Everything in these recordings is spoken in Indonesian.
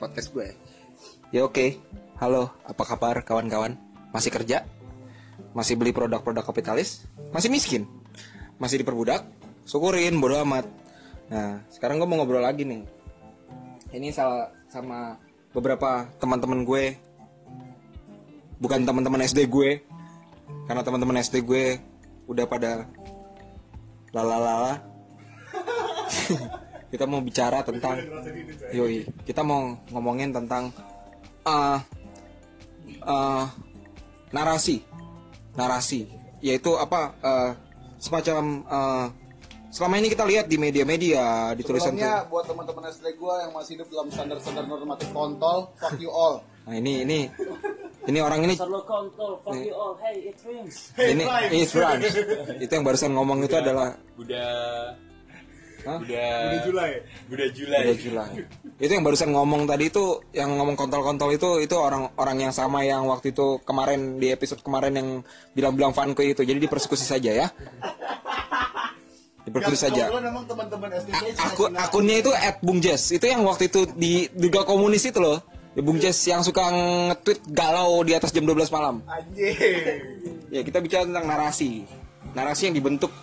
podcast gue. Ya oke. Halo, apa kabar kawan-kawan? Masih kerja? Masih beli produk-produk kapitalis? Masih miskin? Masih diperbudak? Syukurin, bodo amat. Nah, sekarang gue mau ngobrol lagi nih. Ini salah sama beberapa teman-teman gue. Bukan teman-teman SD gue. Karena teman-teman SD gue udah pada lala-lala. kita mau bicara tentang yoi kita mau ngomongin tentang uh, uh, narasi narasi yaitu apa uh, semacam uh, selama ini kita lihat di media-media di tulisan Sebelumnya buat teman-teman SD gua yang masih hidup dalam standar-standar normatif kontol, fuck you all. nah ini ini ini orang ini Selalu kontol, fuck you all, hey it rings. ini ini Rhymes. itu yang barusan ngomong itu adalah Buddha Hah? Buddha Julai. Buddha Julai. Udah gila. Itu yang barusan ngomong tadi itu yang ngomong kontol-kontol itu itu orang-orang yang sama yang waktu itu kemarin di episode kemarin yang bilang-bilang fanboy itu. Jadi dipersekusi saja ya. Dipersekusi saja. Teman-teman Aku akunnya itu @bungjes. Itu yang waktu itu di juga komunis itu loh. Ya, Bung Jess yang suka nge-tweet galau di atas jam 12 malam. Anjing. Ya, kita bicara tentang narasi. Narasi yang dibentuk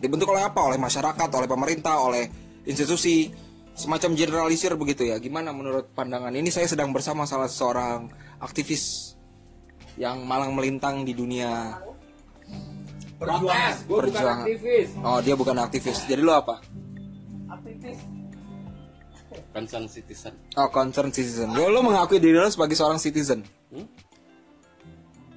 dibentuk oleh apa? Oleh masyarakat, oleh pemerintah, oleh institusi, semacam generalisir begitu ya. Gimana menurut pandangan ini? Saya sedang bersama salah seorang aktivis yang malang melintang di dunia Protes, gue bukan Perjuangan. aktivis. Oh, dia bukan aktivis. Jadi lo apa? Aktivis. Concern citizen. Oh, concern citizen. Lo, lo mengakui diri lo sebagai seorang citizen.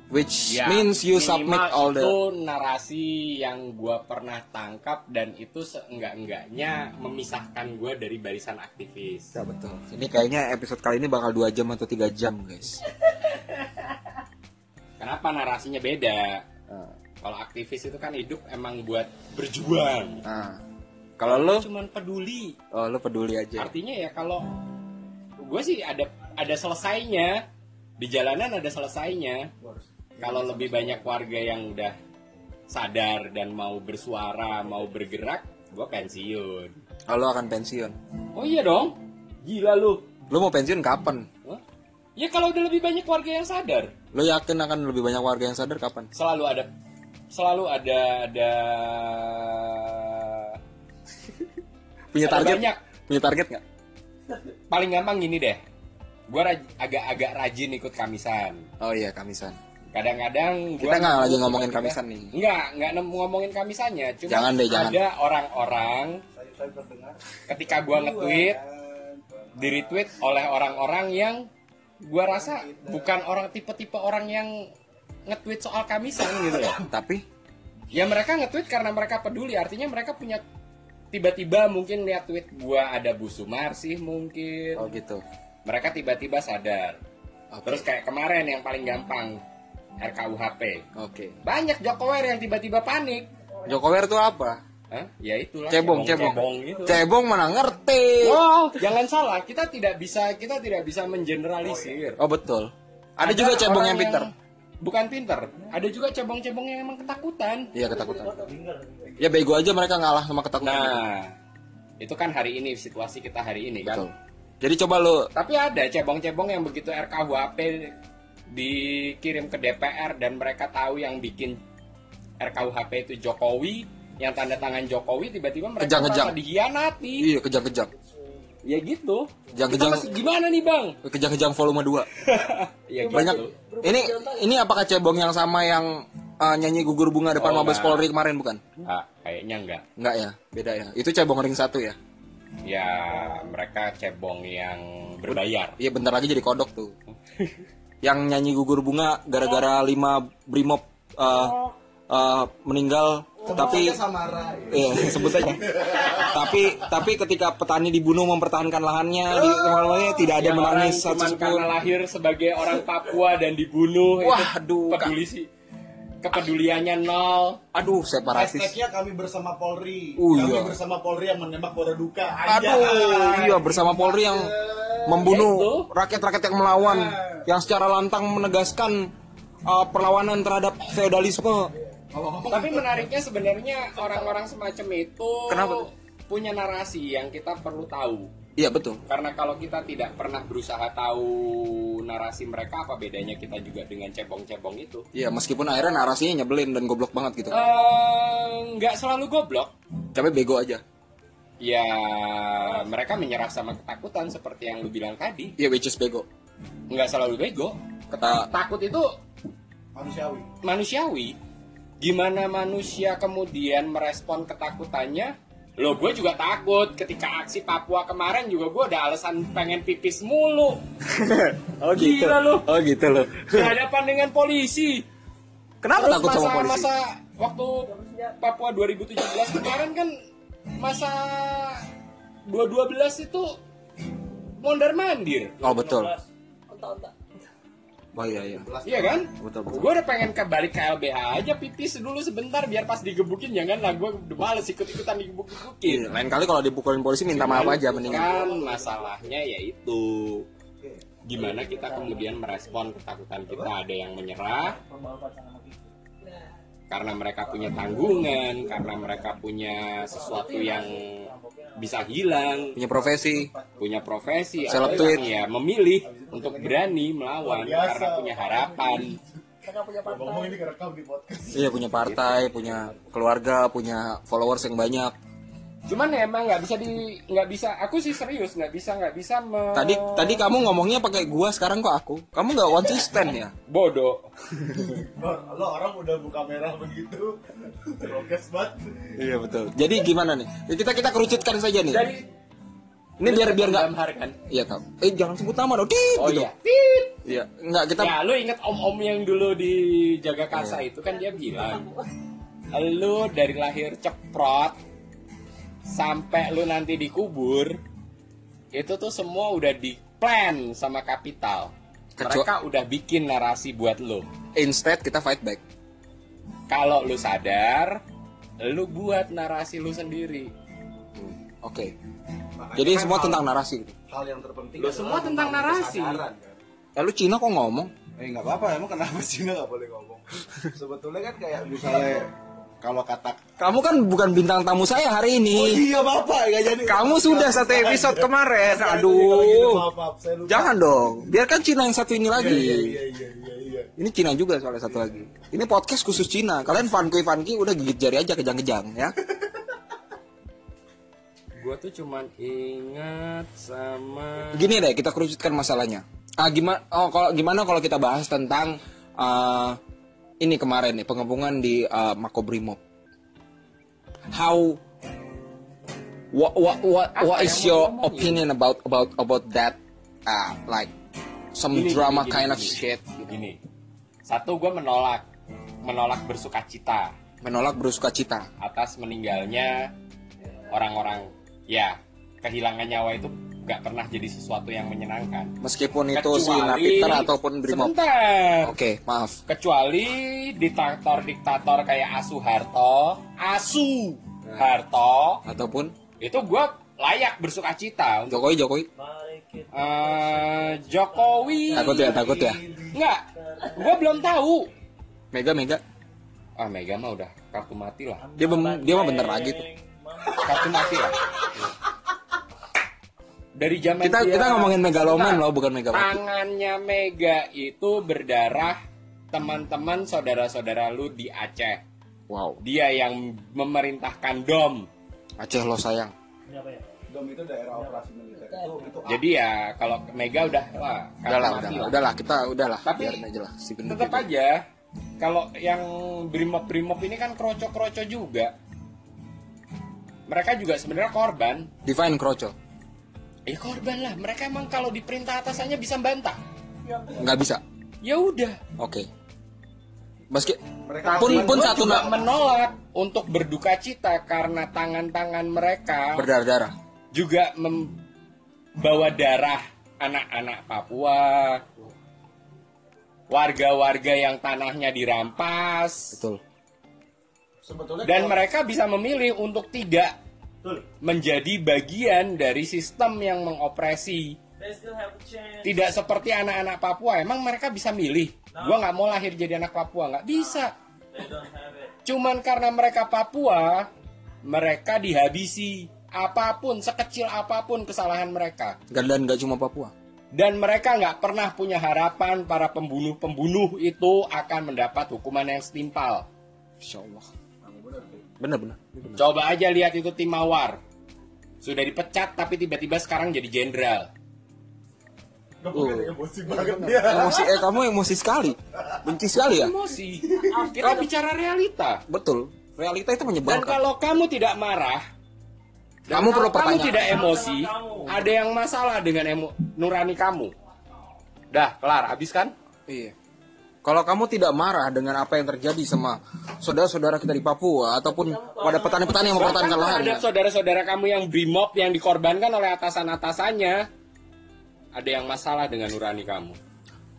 Which means you submit Ya, all the itu narasi yang gua pernah tangkap dan itu seenggak-enggaknya memisahkan gua dari barisan aktivis. Ya betul. Ini kayaknya episode kali ini bakal 2 jam atau 3 jam, guys. Kenapa narasinya beda? Kalau aktivis itu kan hidup emang buat berjuang. Nah, kalau lo Cuman peduli. oh lo peduli aja. Artinya ya kalau gue sih ada ada selesainya di jalanan ada selesainya. Kalau lebih banyak warga yang udah sadar dan mau bersuara, mau bergerak, gue pensiun. Oh, lo akan pensiun. Oh iya dong, gila lu. Lo mau pensiun kapan? Hah? Ya kalau udah lebih banyak warga yang sadar, Lo yakin akan lebih banyak warga yang sadar kapan? selalu ada, selalu ada ada. Punya Ada target? banyak. Punya target nggak? Paling gampang gini deh, gue agak-agak rajin ikut kamisan. Oh iya, kamisan. Kadang-kadang Kita gua nggak lagi ngomongin kamisan nih. nggak nggak ngomongin kamisannya. Cuma Jangan deh, jangan. ada orang-orang Saya saya terdengar. ketika gua nge-tweet di retweet oleh orang-orang yang gua rasa bukan orang tipe-tipe orang yang nge-tweet soal kamisan gitu loh. Tapi? Ya mereka nge-tweet karena mereka peduli. Artinya mereka punya tiba-tiba mungkin lihat tweet gua ada Bu Sumarsih mungkin. Oh gitu. mereka tiba-tiba sadar. Terus kayak kemarin yang paling gampang RKUHP Oke. banyak Jokower yang tiba-tiba panik. Jokowi itu apa? Hah? Ya itulah. Cebong, cebong. cebong itu. Cebong mana ngerti? Wow, jangan salah, kita tidak bisa kita tidak bisa mengeneralisir. Oh betul. Ada, juga cebong yang pinter. Bukan pinter, ada juga cebong-cebong yang emang ketakutan. Iya ketakutan. Ya bego aja mereka ngalah sama ketakutan. Nah, itu kan hari ini situasi kita hari ini kan. betul. Jadi coba lo Tapi ada cebong-cebong yang begitu RKUHP dikirim ke DPR dan mereka tahu yang bikin RKUHP itu Jokowi, yang tanda tangan Jokowi tiba-tiba mereka Kejang-kejang. merasa dihianati. iya kejang-kejang. Ya gitu. Kejang-kejang. Kita masih gimana nih bang? Kejang-kejang volume 2. ya Banyak. gitu. Ini ini apakah cebong yang sama yang uh, nyanyi gugur bunga depan Oh, Mabes enggak. Polri kemarin bukan? Ah, kayaknya enggak. Enggak ya, beda ya. Itu cebong ring satu ya. Ya mereka cebong yang berbayar. Iya bentar lagi jadi kodok tuh. yang nyanyi gugur bunga gara-gara lima brimob uh, uh, meninggal tapi Samara. iya sebut aja. tapi tapi ketika petani dibunuh mempertahankan lahannya di lahannya tidak ada Yang menangis satu karena lahir sebagai orang Papua dan dibunuh Waduh, itu peduli sih. Kepeduliannya nol. Aduh, separatis. Hashtagnya kami bersama Polri. Oh, kami iya. bersama Polri yang menembak pada duka. Aduh, iya bersama Polri yang membunuh Ya rakyat-rakyat yang melawan, yang secara lantang menegaskan uh, perlawanan terhadap feodalisme. Tapi menariknya sebenarnya orang-orang semacam itu Kenapa? punya narasi yang kita perlu tahu. Iya betul. Karena kalau kita tidak pernah berusaha tahu narasi mereka, apa bedanya kita juga dengan cebong-cebong itu? Iya meskipun akhirnya narasinya nyebelin dan goblok banget gitu. Eh, nggak selalu goblok. Tapi bego aja. Ya, mereka menyerah sama ketakutan seperti yang lu bilang tadi. Iya which is bego. Nggak selalu bego. Kata Takut itu Manusiawi. manusiawi. Gimana manusia kemudian merespon ketakutannya? Loh, gue juga takut. Ketika aksi Papua kemarin juga gue ada alasan pengen pipis mulu. Oh Gila lu. Oh gitu loh. Berhadapan dengan polisi. Kenapa Terus takut sama masa, polisi? Masa waktu Papua 2017 kemarin kan masa 212 itu mondar mandir. Oh betul. Onta-onta. Oh iya iya. Iya kan? Betul betul. Gue udah pengen ke balik ke LBH aja pipis dulu sebentar biar pas digebukin jangan lah gue udah males ikut-ikutan digebuk-gebukin. Iya, lain kali kalau dipukulin polisi minta maaf aja mendingan. Kan masalahnya yaitu gimana kita kemudian merespon ketakutan kita ada yang menyerah karena mereka punya tanggungan, karena mereka punya sesuatu yang bisa hilang, Punya profesi. punya profesi, Seleb atau tweet. yang ya memilih untuk berani melawan karena punya harapan. Karena punya partai. podcast. Iya punya partai, punya keluarga, punya followers yang banyak. Cuman emang nggak bisa di nggak bisa. Aku sih serius nggak bisa nggak bisa me- Tadi tadi kamu ngomongnya pakai gua, sekarang kok aku. Kamu nggak konsisten ya? bodoh. Lo, lo orang udah buka merah begitu. Rokes banget. Iya betul. Jadi gimana nih? Ya, Kita kita kerucutkan saja nih. Dari Ini biar biar nggak. Kan. Iya kak. Eh jangan sebut nama dong. Tit, Oh gitu. iya. Tit. Iya. Nggak kita. Ya lu inget om-om yang dulu di Jagakarsa itu kan dia bilang lu dari lahir ceprot sampai lu nanti dikubur itu tuh semua udah di plan sama kapital. Kecua- Mereka udah bikin narasi buat lu. Instead kita fight back. Kalau lu sadar, lu buat narasi lu sendiri. Hmm, Oke. Jadi semua tentang narasi. gitu. Hal yang terpenting. Lo semua tentang narasi. kesadaran, kan. Eh lu Cina kok ngomong? Eh nggak apa-apa, emang kenapa Cina nggak boleh ngomong? Sebetulnya kan kayak misalnya kalau kata Kamu kan bukan bintang tamu saya hari Oh ini. iya bapak nggak jadi. Kamu sudah satu episode kemarin. Kalau gitu, Aduh. maaf, maaf, saya lupa. Jangan dong. Biarkan Cina yang satu ini Iya, lagi. Iya iya iya iya iya. Ini Cina juga soalnya satu lagi. Ini podcast khusus Cina. Kalian funky funky udah gigit jari aja kejang-kejang ya. Gue tuh cuman ingat sama Gini deh, kita kerucutkan masalahnya. Ah gimana? Oh kalau gimana kalau kita bahas tentang eh, ini kemarin nih pengepungan di eh, Makobrimob. How what what what, what is your opinion about about about that? Ah, like some Gini, drama gini, kind gini, of gini. shit. Gini, satu gue menolak, menolak bersuka cita Menolak berusuka cita. atas meninggalnya orang-orang. Ya, kehilangan nyawa itu gak pernah jadi sesuatu yang menyenangkan. Meskipun itu si Kecuali- Napiter ataupun Brimob. Sebentar. Oke, maaf. Kecuali diktator-diktator kayak Asu Harto, Asu Harto, Ataupun itu gue layak bersuka cita. Jokowi Jokowi. Eh, Jokowi. Takut ya, takut ya. Enggak, gue belum tahu. Mega Mega. Ah Mega mah udah kartu mati lah. Dia dia mah bener lagi tuh. Kartu mati lah. Dari zaman Kita dia- kita ngomongin megaloman loh, bukan megawati. Tangannya Mega itu berdarah teman-teman saudara-saudara lu di Aceh. Wow. Dia yang memerintahkan DOM. Aceh lo sayang. ya? Dom itu daerah operasi militer itu itu Jadi ya kalau Mega udah wah, Udahlah, udahlah, lah. udahlah kita udahlah. Tapi biarin aja lah si Tetap aja kalau yang brimob-brimob ini kan kroco-kroco juga. Mereka juga sebenarnya korban. Define kroco. Ya korban lah. Mereka emang kalau diperintah atasannya bisa bantah. Nggak bisa. Ya udah. Oke. Meski Mereka pun pun satu juga menolak untuk berduka cita karena tangan-tangan mereka berdarah-darah. juga membawa darah anak-anak Papua, warga-warga yang tanahnya dirampas, Betul. sebetulnya dan kalau- mereka bisa memilih untuk tidak. Menjadi bagian dari sistem yang mengopresi. They still have a chance. Tidak seperti anak-anak Papua, emang mereka bisa milih. Gua nggak mau lahir jadi anak Papua, nggak bisa. Cuman karena mereka Papua, mereka dihabisi. apa pun sekecil apa pun kesalahan mereka Dan nggak cuma Papua. dan mereka nggak pernah punya harapan para pembunuh-pembunuh itu akan mendapat hukuman yang setimpal. Insya Allah. Bener-bener. Coba aja lihat itu tim Mawar. Sudah dipecat tapi tiba-tiba sekarang jadi jenderal. Oh. emosi banget dia Emosi, eh kamu emosi sekali. Benci sekali ya? Emosi. Kita bicara realita. Betul. Realita itu Dan menyebalkan. kalau kamu tidak marah, dan Kamu perlu kalau kamu pertanyaan. tidak emosi, ada yang masalah dengan emo nurani kamu. Dah, kelar, habis kan? Iya. Kalau kamu tidak marah dengan apa yang terjadi sama saudara-saudara kita di Papua ataupun pada petani-petani yang mempertahankan lahan, terhadap saudara-saudara kamu yang brimob yang dikorbankan oleh atasan-atasannya, ada yang masalah dengan nurani kamu.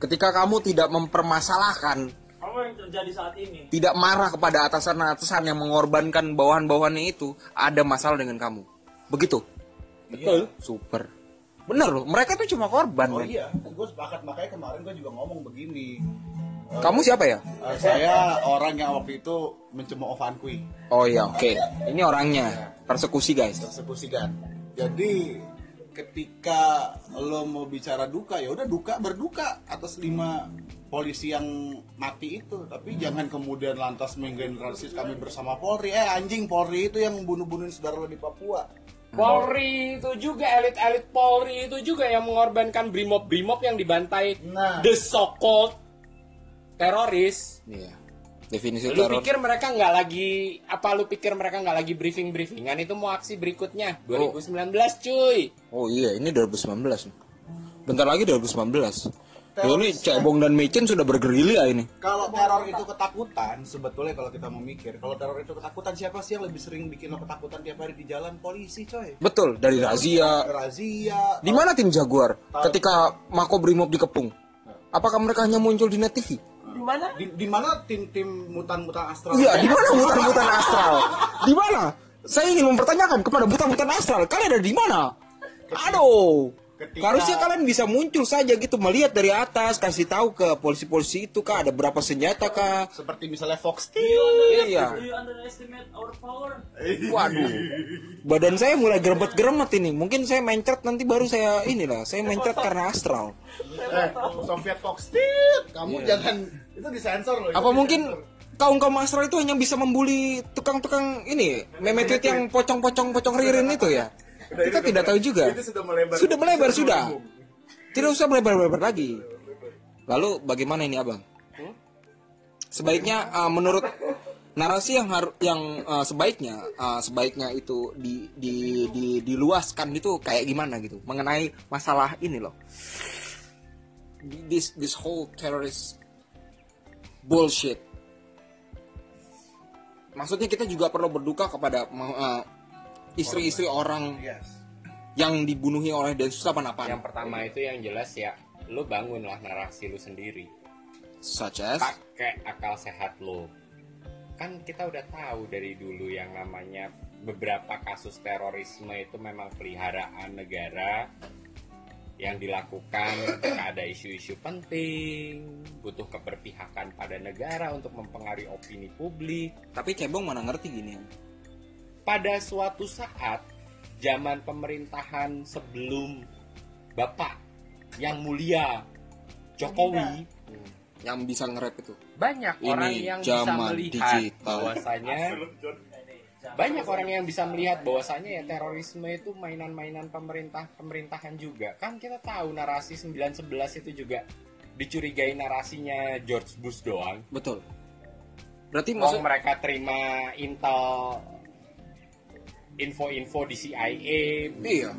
ketika kamu tidak mempermasalahkan, Apa yang terjadi saat ini? tidak marah kepada atasan-atasan yang mengorbankan bawahan-bawahannya itu, ada masalah dengan kamu. Begitu. Betul. Super. Bener loh, mereka tuh cuma korban. oh men. iya gue sepakat makanya kemarin gue juga ngomong begini Kamu siapa ya? Eh, saya orang yang waktu itu mencemooh Ovankui Oh iya, oke. Ini orangnya. Persekusi guys. persekusikan jadi ketika lo mau bicara duka ya udah duka berduka atas lima polisi yang mati itu tapi jangan kemudian lantas menggeneralisir kami bersama Polri eh anjing Polri itu yang bunuh-bunuhin saudara lo di Papua Polri itu juga elit-elit Polri itu juga yang mengorbankan brimob-brimob yang dibantai Nah. the so-called teroris. Iya. Definisi Lu teror. pikir mereka nggak lagi apa lu pikir mereka nggak lagi briefing briefingan itu mau aksi berikutnya 2019 cuy. Oh iya, ini 2019. Bentar lagi 2019. Ya, ini Cebong dan Mecen sudah bergerilya ini. kalau teror itu ketakutan sebetulnya kalau kita mau mikir kalau teror itu ketakutan siapa sih yang lebih sering bikin lo ketakutan tiap hari di jalan polisi coy Betul, dari razia. razia Di mana tim Jaguar ketika Mako Brimob dikepung? Apakah mereka hanya muncul di Net TV? Di mana? di, di mana tim-tim mutan-mutan astral Iya, di mana mutan-mutan astral? Di mana? Saya ingin mempertanyakan kepada mutan-mutan astral, kalian ada di mana? Aduh. Ketika- Harusnya kalian bisa muncul saja gitu melihat dari atas, kasih tahu ke polisi-polisi itu kah ada berapa senjata kah? seperti misalnya Fox Iya. Do you underestimate our power? Waduh. Badan saya mulai geremet-geremet ini. Mungkin saya mencret nanti baru saya inilah, saya mencret karena astral. eh, Soviet Fox kamu jangan itu disensor loh Apa mungkin kaum kaum astral itu hanya bisa membuli tukang-tukang ini meme tweet yang pocong-pocong pocong ririn itu ya? Udah, Kita tidak tahu juga. itu sudah melebar Sudah melebar sudah. Tidak usah melebar-lebar lagi. Lalu bagaimana ini abang? Sebaiknya uh, menurut narasi yang har yang uh, sebaiknya uh, sebaiknya itu di, di, di diluaskan itu kayak gimana gitu mengenai masalah ini loh. This this whole terrorist bullshit. Maksudnya kita juga perlu berduka kepada uh, istri-istri orang yes yang dibunuhi oleh Densus 88 Yang pertama itu yang jelas ya, lu bangunlah narasi lu sendiri. such as Pakai akal sehat lu. Kan kita udah tahu dari dulu yang namanya beberapa kasus terorisme itu memang peliharaan negara yang dilakukan ketika ada isu-isu penting, butuh keberpihakan pada negara untuk mempengaruhi opini publik. tapi cebong mana ngerti gini pada suatu saat zaman pemerintahan sebelum Bapak yang mulia Jokowi yang bisa nge-rap itu. Banyak Ini orang yang bisa zaman melihat digital. bahwasanya banyak orang yang bisa melihat bahwasanya ya terorisme itu mainan-mainan pemerintah pemerintahan juga. Kan kita tahu narasi 911 itu juga dicurigai narasinya George Bush doang. Betul. Berarti maksud mereka terima intel info-info di CIA iya.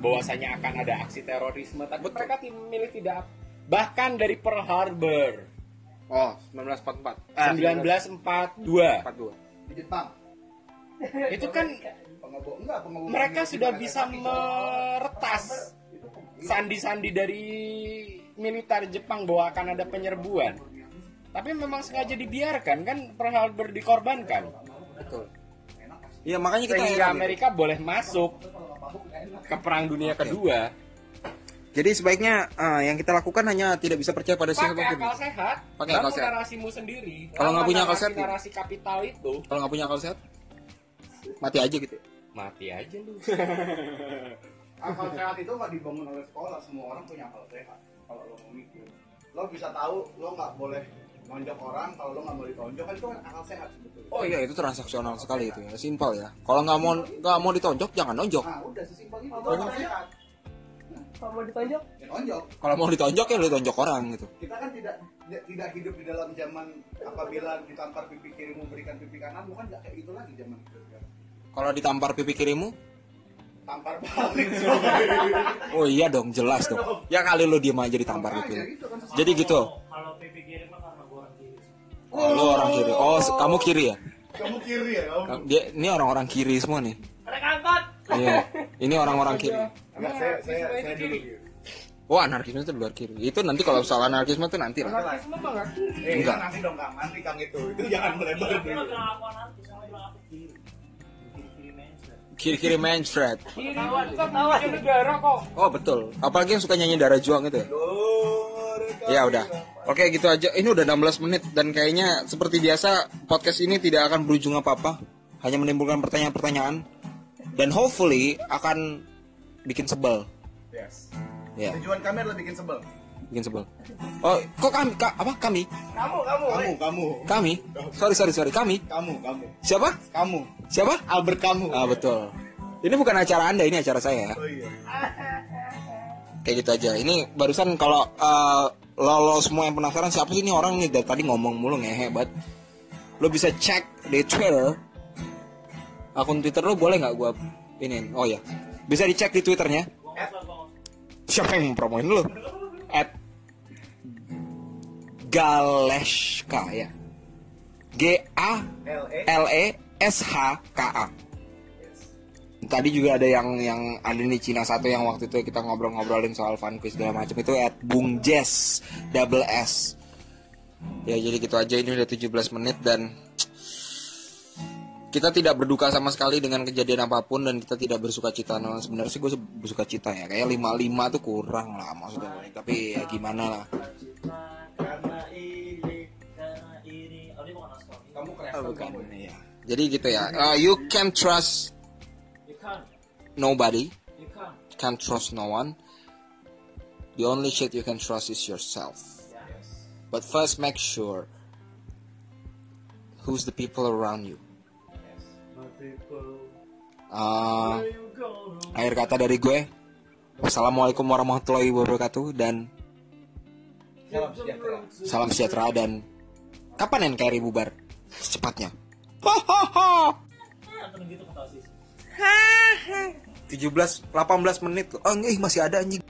bahwasanya akan ada aksi terorisme tapi mereka ti- milih tidak bahkan dari Pearl Harbor. Oh 1944 Ah, Eh, 1942 1942 di Jepang. Itu kan enggak mereka sudah bisa meretas sandi-sandi dari militer Jepang bahwa akan ada penyerbuan. Tapi memang sengaja dibiarkan kan? Pearl Harbor dikorbankan. Betul Iya makanya kita sehingga heran. Amerika boleh masuk ke perang dunia kedua Jadi sebaiknya eh, yang kita lakukan hanya tidak bisa percaya pada pakai siapa pun. akal sehat Pakai akal sehat. narasimu sendiri Kalau nggak punya akal sehat, narasi narasi kapital itu Kalau nggak punya akal sehat, mati aja gitu. mati aja lu akal sehat itu nggak dibangun oleh sekolah semua orang punya akal sehat kalau lo mau mikir lo bisa tahu lo nggak boleh nonjok orang kalau lo nggak mau ditonjok kan itu kan akal sehat sebetulnya Oh iya itu transaksional sekali itu ya, simpel ya. Kalau nggak mau nggak mau ditonjok jangan nonjok. nah udah sesimpel itu itu akal sehat Kalau mau ditonjok, ya nonjok Kalau mau ditonjok ya lu tonjok orang gitu. kita kan tidak tidak- hidup di dalam zaman apabila ditampar pipi kiri memberikan pipi kanan bukan nggak kayak gitu lagi zaman sekarang Kalau ditampar pipi kirimu, tampar balik oh iya dong jelas dong. Ya kali lu diem aja ditampar pipi. gitu kan Jadi gitu. Kalau pipi kiri mah Oh, lu orang kiri. Oh kamu kiri ya? kamu kiri ya kamu Ka- Dia ini orang-orang kiri semua nih. Rek angkat. Iya. Ini orang-orang kiri. Enggak, saya saya saya dulu gitu. Oh anarkisme itu di luar kiri. Itu nanti kalau soal anarkisme itu nanti lah. anarkisme mah nggak kiri. Eh, Enggak. nanti dong Kang, nanti Kang itu. Itu jangan melebar dulu. bilang aku kiri. Kiri kiri mainstream. Kiri-kiri mainstream. Kiri punya negara kok. Oh betul. Apalagi yang suka nyanyi darah juang itu ya. Udah. Oke gitu aja. Ini udah 16 menit dan kayaknya seperti biasa podcast ini tidak akan berujung apa-apa. Hanya menimbulkan pertanyaan-pertanyaan dan hopefully akan bikin sebel. Yes. Ya, Tujuan kami adalah bikin sebel. bikin sebel. Oh, kok kami ka- apa kami? Kamu, kamu. Kamu, kamu, Kami? Sorry, sorry, sorry. Kami? kamu, kamu, Siapa? kamu. Siapa? Albert kamu. Ah, betul. Ini bukan acara Anda, ini acara saya. Oh iya. Kayak gitu aja. Ini barusan kalau eh, lo, lo semua yang penasaran siapa sih ini orang nih dari tadi ngomong mulu ngehe hebat. Lo bisa cek di Twitter. Akun Twitter lo boleh nggak gua ini? Oh ya. Bisa dicek di Twitternya. Usah. Siapa yang promoin lo? At Galeshka ya. G A. L E S H K A. Tadi juga ada yang yang ada di Cina satu yang waktu itu kita ngobrol-ngobrolin soal fun quiz segala macam itu at Bung Jess double S. Ya jadi gitu aja ini udah 17 menit dan kita tidak berduka sama sekali dengan kejadian apa pun dan kita tidak bersuka cita. Nah, sebenarnya sih gue bersuka cita ya. Kayak 55 tuh kurang lah maksudnya. Tapi ya gimana lah. Oh, bukan. Ya. Jadi gitu ya. Uh, you can trust. Nobody. You can't. Can't trust no one. The only shit you can trust is yourself. But first make sure who's the people around you. My people, Uh, akhir kata dari gue. Wassalamualaikum warahmatullahi wabarakatuh dan Salam sejahtera. salam sejahtera dan kapan NKRI bubar? Secepatnya. Gitu kata Aziz. 17 18 menit. Oh, eh, masih ada anjing.